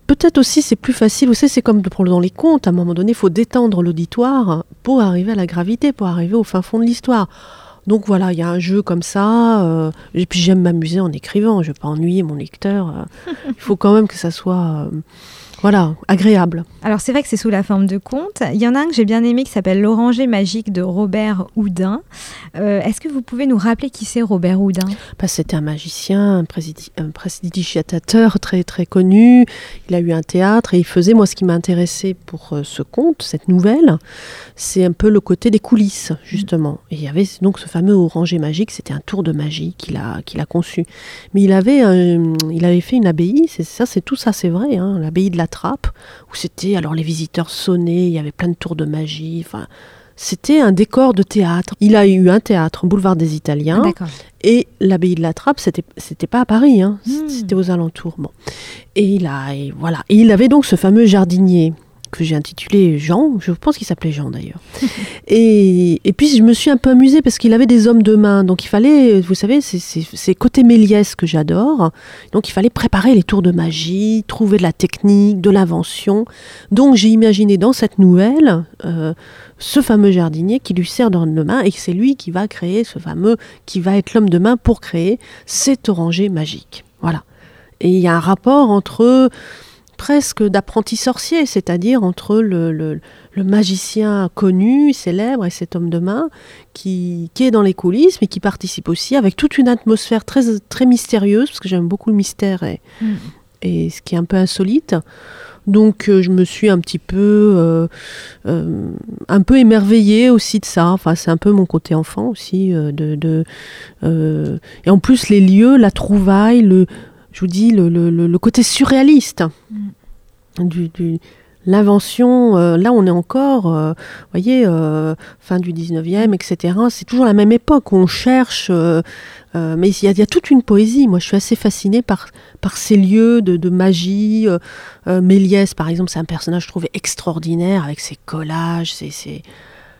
B: Peut-être aussi c'est plus facile, vous savez, c'est comme dans les contes, à un moment donné, il faut détendre l'auditoire pour arriver à la gravité, pour arriver au fin fond de l'histoire. Donc voilà, il y a un jeu comme ça, euh, et puis j'aime m'amuser en écrivant, je ne veux pas ennuyer mon lecteur. Euh. [LAUGHS] il faut quand même que ça soit... Euh, voilà, agréable.
A: Alors c'est vrai que c'est sous la forme de conte. Il y en a un que j'ai bien aimé qui s'appelle L'Oranger magique de Robert Houdin. Euh, est-ce que vous pouvez nous rappeler qui c'est Robert Houdin?
B: Bah, C'était un magicien, un, prestidigitateur très très connu. Il a eu un théâtre et il faisait, moi ce qui m'a intéressé pour euh, ce conte, cette nouvelle, c'est un peu le côté des coulisses justement. Et il y avait donc ce fameux Oranger magique, c'était un tour de magie qu'il a, qu'il a conçu. Mais il avait, il avait fait une abbaye, c'est ça, c'est tout ça, c'est vrai, hein, l'abbaye de la Trappe, où c'était, alors les visiteurs sonnaient, il y avait plein de tours de magie, enfin, c'était un décor de théâtre. Il a eu un théâtre, boulevard des Italiens, et l'abbaye de la Trappe, c'était, c'était pas à Paris, hein, hmm. c'était aux alentours. Bon. Et il a, et voilà, et il avait donc ce fameux jardinier que j'ai intitulé Jean, je pense qu'il s'appelait Jean d'ailleurs. [LAUGHS] et, puis je me suis un peu amusée parce qu'il avait des hommes de main, donc il fallait, vous savez, c'est côté Méliès que j'adore, donc il fallait préparer les tours de magie, trouver de la technique, de l'invention. Donc j'ai imaginé dans cette nouvelle euh, ce fameux jardinier qui lui sert d'homme de main et c'est lui qui va créer ce fameux, qui va être l'homme de main pour créer cet oranger magique. Voilà. Et il y a un rapport entre presque d'apprenti sorcier, c'est-à-dire entre le, magicien connu, célèbre, et cet homme de main qui, est dans les coulisses, mais qui participe aussi avec toute une atmosphère très, très mystérieuse, parce que j'aime beaucoup le mystère et, mm. et ce qui est un peu insolite. Donc euh, je me suis un petit peu, euh, euh, un peu émerveillée aussi de ça. Enfin, c'est un peu mon côté enfant aussi. de, et en plus, les lieux, la trouvaille, le, je vous dis, le, côté surréaliste mm. du, l'invention, euh, là on est encore, euh, voyez, euh, fin du 19e, etc. C'est toujours la même époque, on cherche, mais il y, a toute une poésie. Moi je suis assez fascinée par, par ces lieux de, magie. Méliès par exemple, c'est un personnage je trouvais extraordinaire avec ses collages, c'est...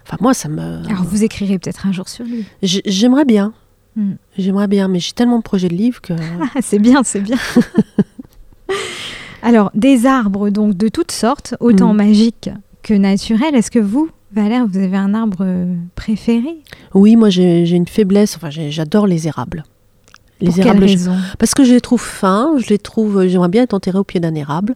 B: Enfin moi ça me...
A: Alors vous écrirez peut-être un jour sur lui.
B: J'aimerais bien. Hmm. J'aimerais bien, mais j'ai tellement de projets de livres que.
A: Ah, c'est bien, c'est bien. [LAUGHS] Alors, des arbres donc de toutes sortes, autant hmm. magiques que naturels. Est-ce que vous, Valère, vous avez un arbre préféré?
B: Oui, moi j'ai une faiblesse. Enfin, j'adore les érables.
A: Les Pour érables,
B: parce que je les trouve fins. Je les trouve. J'aimerais bien être enterré au pied d'un érable.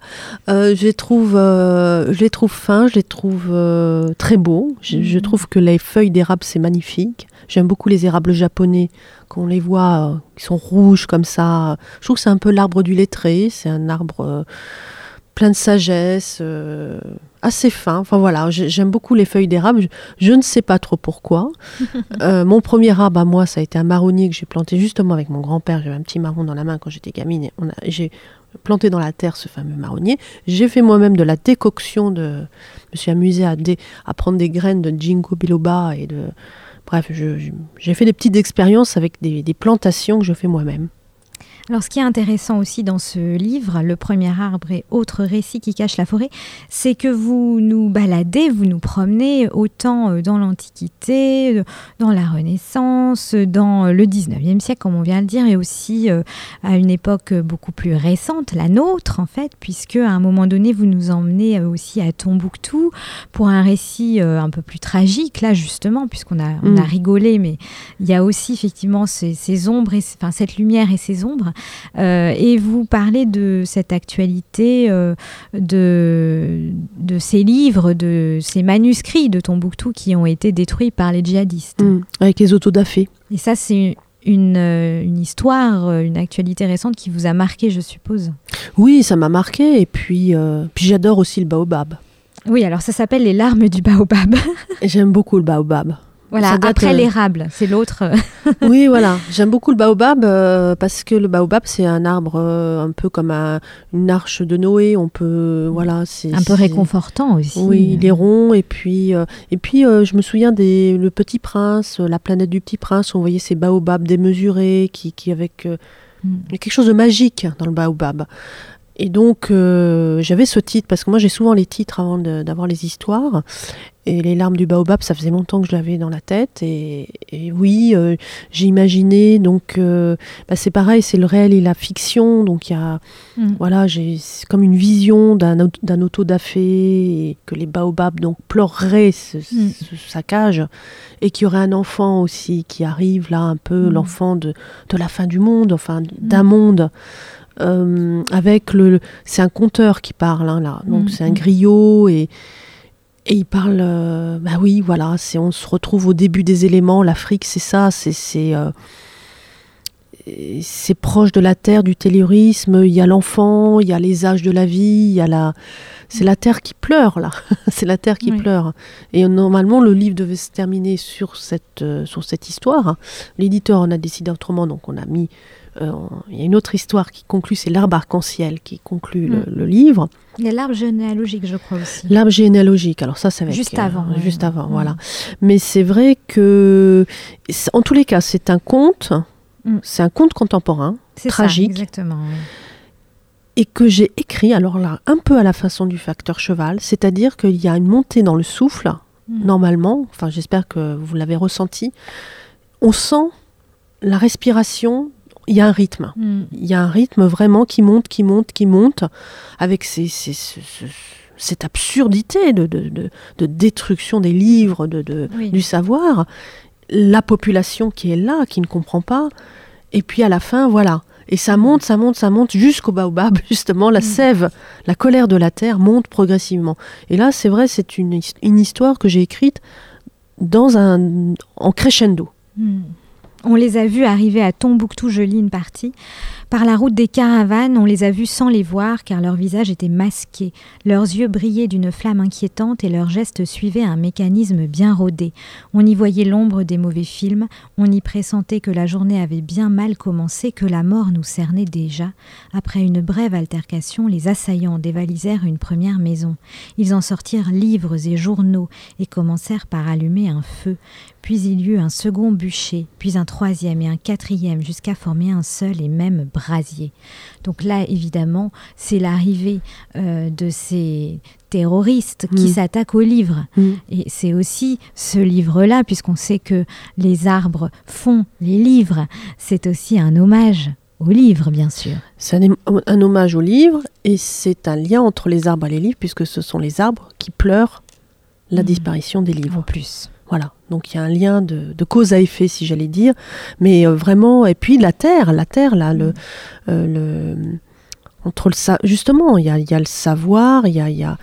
B: Euh, je les trouve. Euh, je les trouve fins. Je les trouve euh, très beaux. Je, hmm. trouve que les feuilles d'érable c'est magnifique. J'aime beaucoup les érables japonais, qu'on les voit, euh, qui sont rouges comme ça. Je trouve que c'est un peu l'arbre du lettré, c'est un arbre euh, plein de sagesse, euh, assez fin. Enfin voilà, j'aime beaucoup les feuilles d'érable. Je, ne sais pas trop pourquoi. [LAUGHS] mon premier arbre à moi, ça a été un marronnier que j'ai planté justement avec mon grand-père. J'avais un petit marron dans la main quand j'étais gamine. J'ai planté dans la terre ce fameux marronnier. J'ai fait moi-même de la décoction de. Je me suis amusée à, à prendre des graines de ginkgo biloba et de Bref, j'ai fait des petites expériences avec des plantations que je fais moi-même.
A: Alors, ce qui est intéressant aussi dans ce livre, Le premier arbre et autres récits qui cachent la forêt, c'est que vous nous baladez, vous nous promenez autant euh, dans l'Antiquité, euh, dans la Renaissance, dans le 19e siècle, comme on vient de le dire, et aussi euh, à une époque beaucoup plus récente, la nôtre en fait, puisque à un moment donné, vous nous emmenez aussi à Tombouctou pour un récit un peu plus tragique, là justement, puisqu'on a, on a mm. rigolé, mais il y a aussi effectivement ces, ces ombres, et, enfin cette lumière et ces ombres. Euh, et vous parlez de cette actualité euh, de, de ces livres, de ces manuscrits de Tombouctou qui ont été détruits par les djihadistes.
B: Mmh, avec les autodafés.
A: Et ça, c'est une, euh, une, histoire, une actualité récente qui vous a marqué, je suppose.
B: Oui, ça m'a marqué. Et puis, puis j'adore aussi le baobab.
A: Oui, alors ça s'appelle Les larmes du baobab.
B: J'aime beaucoup le baobab.
A: Voilà, après l'érable, c'est l'autre. [LAUGHS]
B: oui, voilà. [LAUGHS] J'aime beaucoup le baobab parce que le baobab, c'est un arbre un peu comme une arche de Noé. On peut, voilà, c'est
A: un peu réconfortant aussi.
B: Oui, il est rond et puis et puis je me souviens des le Petit Prince, la planète du Petit Prince. On voyait ces baobabs démesurés qui, qui avec mm. quelque chose de magique dans le baobab. Et donc, euh, j'avais ce titre, parce que moi j'ai souvent les titres avant d'avoir les histoires. Et Les larmes du baobab, ça faisait longtemps que je l'avais dans la tête. Et, oui, euh, j'ai imaginé, donc euh, bah, c'est pareil, c'est le réel et la fiction. Donc il y a, mm. voilà, j'ai comme une vision d'un autodafé, que les baobabs donc pleureraient ce, mm. saccage. Et qu'il y aurait un enfant aussi qui arrive là, un peu mm. l'enfant de, de, la fin du monde, enfin d'un monde. Euh, avec le, c'est un conteur qui parle hein, là, donc mm, c'est un griot et et il parle, euh, bah oui, voilà, c'est on se retrouve au début des éléments. L'Afrique, c'est ça, c'est c'est euh, c'est proche de la terre, du tellurisme. Il y a l'enfant, il y a les âges de la vie, il y a la, c'est la terre qui pleure là. [LAUGHS] c'est la terre qui pleure. Et normalement, le livre devait se terminer sur cette sur cette histoire. L'éditeur en a décidé autrement, donc on a mis il y a une autre histoire qui conclut, c'est l'arbre arc-en-ciel qui conclut le, mm. livre.
A: Il y a l'arbre généalogique, je crois aussi.
B: L'arbre généalogique, alors ça, ça va
A: Juste avant.
B: Juste avant, mm. voilà. Mais c'est vrai que, en tous les cas, c'est un conte, mm. c'est un conte contemporain, tragique.
A: exactement.
B: Et que j'ai écrit, alors là, un peu à la façon du facteur cheval, c'est-à-dire qu'il y a une montée dans le souffle, normalement, enfin j'espère que vous l'avez ressenti, on sent la respiration il y a un rythme. Mm. Il y a un rythme vraiment qui monte, qui monte, qui monte, avec cette absurdité de, destruction des livres, de, du savoir. La population qui est là, qui ne comprend pas. Et puis à la fin, voilà. Et ça monte, ça monte, ça monte jusqu'au baobab, [LAUGHS] justement. La mm. sève, la colère de la terre monte progressivement. Et là, c'est vrai, c'est une, histoire que j'ai écrite dans un, en crescendo. Mm.
A: On les a vus arriver à Tombouctou, je lis une partie. Par la route des caravanes, on les a vus sans les voir car leur visage était masqué. Leurs yeux brillaient d'une flamme inquiétante et leurs gestes suivaient un mécanisme bien rodé. On y voyait l'ombre des mauvais films, on y pressentait que la journée avait bien mal commencé, que la mort nous cernait déjà. Après une brève altercation, les assaillants dévalisèrent une première maison. Ils en sortirent livres et journaux et commencèrent par allumer un feu. Puis il y eut un second bûcher, puis un troisième et un quatrième, jusqu'à former un seul et même brasier. Donc là, évidemment, c'est l'arrivée euh, de ces terroristes qui mm. s'attaquent au livre. Mm. Et c'est aussi ce livre-là, puisqu'on sait que les arbres font les livres, c'est aussi un hommage au livre, bien sûr.
B: C'est un, hommage au livre, et c'est un lien entre les arbres et les livres, puisque ce sont les arbres qui pleurent la mm. disparition des livres.
A: En plus.
B: Donc il y a un lien de, cause à effet, si j'allais dire. Mais euh, vraiment, et puis la terre, la terre, là, le, euh, le entre le justement, il y a, y a, le savoir, il y a, y, a,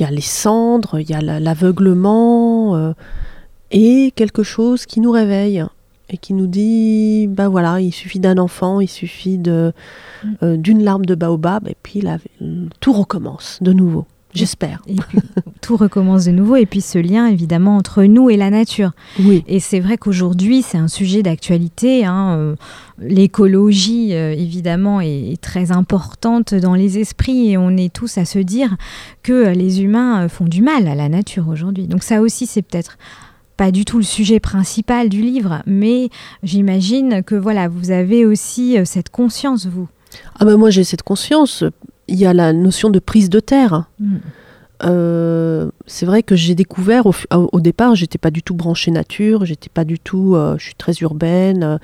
B: y a, les cendres, il y a l'aveuglement, euh, et quelque chose qui nous réveille et qui nous dit, ben voilà, il suffit d'un enfant, il suffit mm. d'une larme de baobab, et puis tout recommence de nouveau. J'espère.
A: Tout recommence de nouveau. Et puis ce lien, évidemment, entre nous et la nature.
B: Oui.
A: Et c'est vrai qu'aujourd'hui, c'est un sujet d'actualité. Hein, euh, l'écologie, euh, évidemment, est, très importante dans les esprits. Et on est tous à se dire que les humains euh, font du mal à la nature aujourd'hui. Donc ça aussi, c'est peut-être pas du tout le sujet principal du livre, mais j'imagine que voilà, vous avez aussi cette conscience, vous.
B: Ah ben moi j'ai cette conscience il y a la notion de prise de terre. Mm. Euh, c'est vrai que j'ai découvert au, au départ, j'étais pas du tout branchée nature, j'étais pas du tout, euh, je suis très urbaine.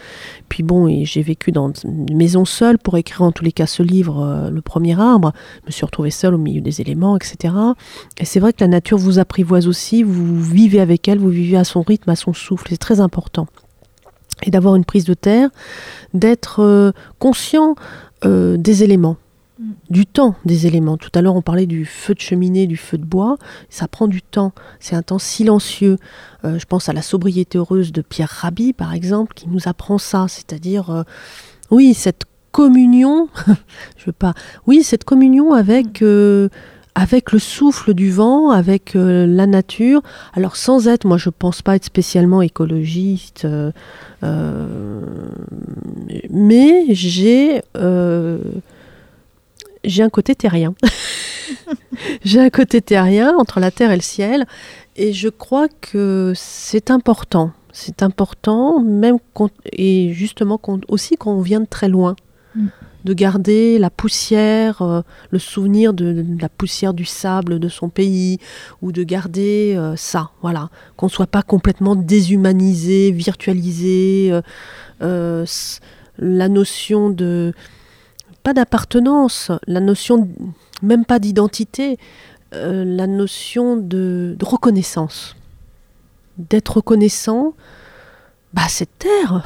B: puis bon, et j'ai vécu dans une maison seule pour écrire en tous les cas ce livre, euh, Le premier arbre. Je me suis retrouvée seule au milieu des éléments, etc. Et c'est vrai que la nature vous apprivoise aussi, vous vivez avec elle, vous vivez à son rythme, à son souffle. C'est très important. Et d'avoir une prise de terre, d'être conscient des éléments. Du temps des éléments. Tout à l'heure, on parlait du feu de cheminée, du feu de bois. Ça prend du temps. C'est un temps silencieux. Euh, je pense à la sobriété heureuse de Pierre Rabhi, par exemple, qui nous apprend ça. C'est-à-dire, euh, oui, cette communion, [LAUGHS] je veux pas, oui, cette communion avec, mm. euh, avec le souffle du vent, avec euh, la nature. Alors sans être, moi je pense pas être spécialement écologiste, euh, euh, mais j'ai j'ai un côté terrien. [LAUGHS] j'ai un côté terrien entre la terre et le ciel, et je crois que c'est important. C'est important, même et justement aussi quand on vient de très loin. Mm de garder la poussière, euh, le souvenir de, la poussière du sable de son pays, ou de garder euh, ça, voilà, qu'on ne soit pas complètement déshumanisé, virtualisé, euh, la notion de, pas d'appartenance, la notion même pas d'identité, la notion de, de reconnaissance, d'être reconnaissant, bah cette terre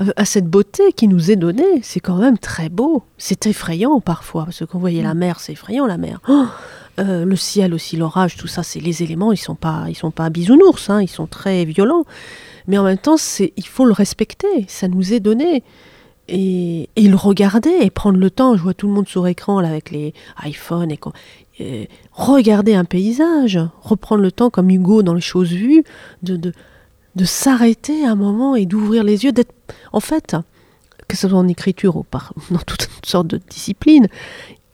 B: Euh, [LAUGHS] à cette beauté qui nous est donnée. C'est quand même très beau. C'est effrayant parfois, parce qu'on voyait la mm. mer, c'est effrayant la mer. Oh euh, le ciel aussi, l'orage, tout ça, c'est les éléments, ils sont pas, ils sont pas bisounours, hein, ils sont très violents. Mais en même temps, c'est, il faut le respecter. Ça nous est donné. Et, et, le regarder et prendre le temps. Je vois tout le monde sur écran là, avec les iPhones et, et regarder un paysage, reprendre le temps comme Hugo dans les choses vues, de, de de s'arrêter un moment et d'ouvrir les yeux, d'être, en fait, que ce soit en écriture ou par, [LAUGHS] dans toutes sortes de disciplines,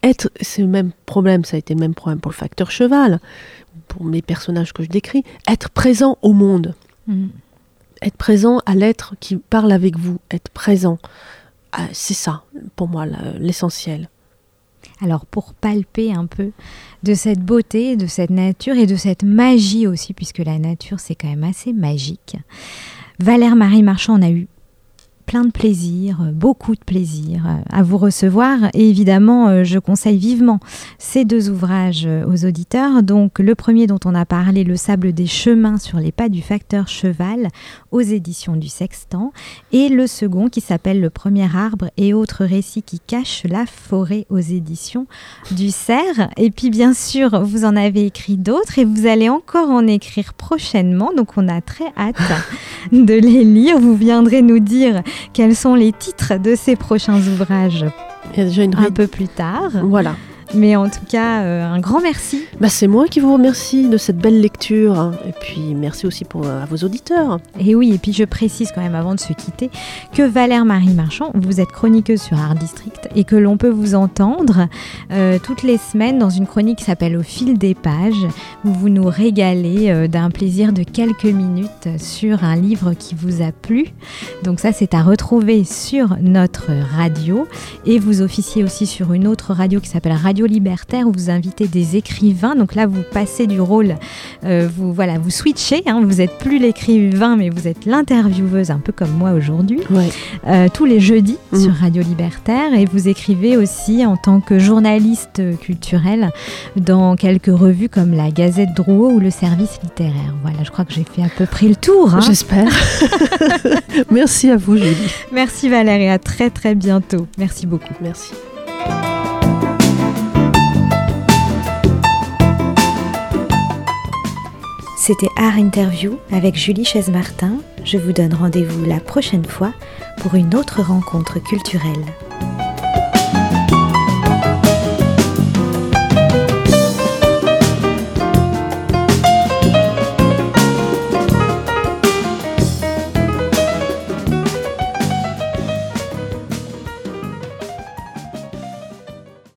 B: être, c'est le même problème, ça a été le même problème pour le facteur cheval, pour mes personnages que je décris, être présent au monde, mm. être présent à l'être qui parle avec vous, être présent, c'est ça pour moi l'essentiel.
A: Alors pour palper un peu de cette beauté, de cette nature et de cette magie aussi, puisque la nature c'est quand même assez magique. Valère Marie Marchand en a eu plein de plaisir, euh, beaucoup de plaisir euh, à vous recevoir. Et évidemment, euh, je conseille vivement ces deux ouvrages aux auditeurs. Donc, le premier dont on a parlé, Le sable des chemins sur les pas du facteur cheval, aux éditions du Sextant. Et le second qui s'appelle Le premier arbre et autres récits qui cachent la forêt aux éditions du Cerf. Et puis, bien sûr, vous en avez écrit d'autres et vous allez encore en écrire prochainement. Donc, on a très hâte [LAUGHS] de les lire. Vous viendrez nous dire quels sont les titres de ces prochains ouvrages un peu plus tard.
B: Voilà.
A: Mais en tout cas, euh, un grand merci.
B: Bah, c'est moi qui vous remercie de cette belle lecture. Et puis merci aussi pour, euh, à vos auditeurs.
A: Et oui, et puis je précise quand même avant de se quitter que Valère Marie Marchand, vous êtes chroniqueuse sur Art District et que l'on peut vous entendre euh, toutes les semaines dans une chronique qui s'appelle Au fil des pages, où vous nous régalez d'un plaisir de quelques minutes sur un livre qui vous a plu. Donc ça, c'est à retrouver sur notre radio. Et vous officiez aussi sur une autre radio qui s'appelle Radio Libertaire où vous invitez des écrivains. Donc là, vous passez du rôle, euh, vous voilà, vous switchez. Hein. vous n'êtes plus l'écrivain, mais vous êtes l'intervieweuse, un peu comme moi aujourd'hui. Euh, tous les jeudis mmh. sur Radio Libertaire et vous écrivez aussi en tant que journaliste culturel dans quelques revues comme la Gazette Drouot ou le Service littéraire. Voilà, je crois que j'ai fait à peu près le tour. Hein.
B: J'espère. [LAUGHS] Merci à vous, Julie.
A: Merci Valérie, à très très bientôt. Merci beaucoup.
B: Merci.
A: C'était Art Interview avec Julie Chaise-Martin. Je vous donne rendez-vous la prochaine fois pour une autre rencontre culturelle.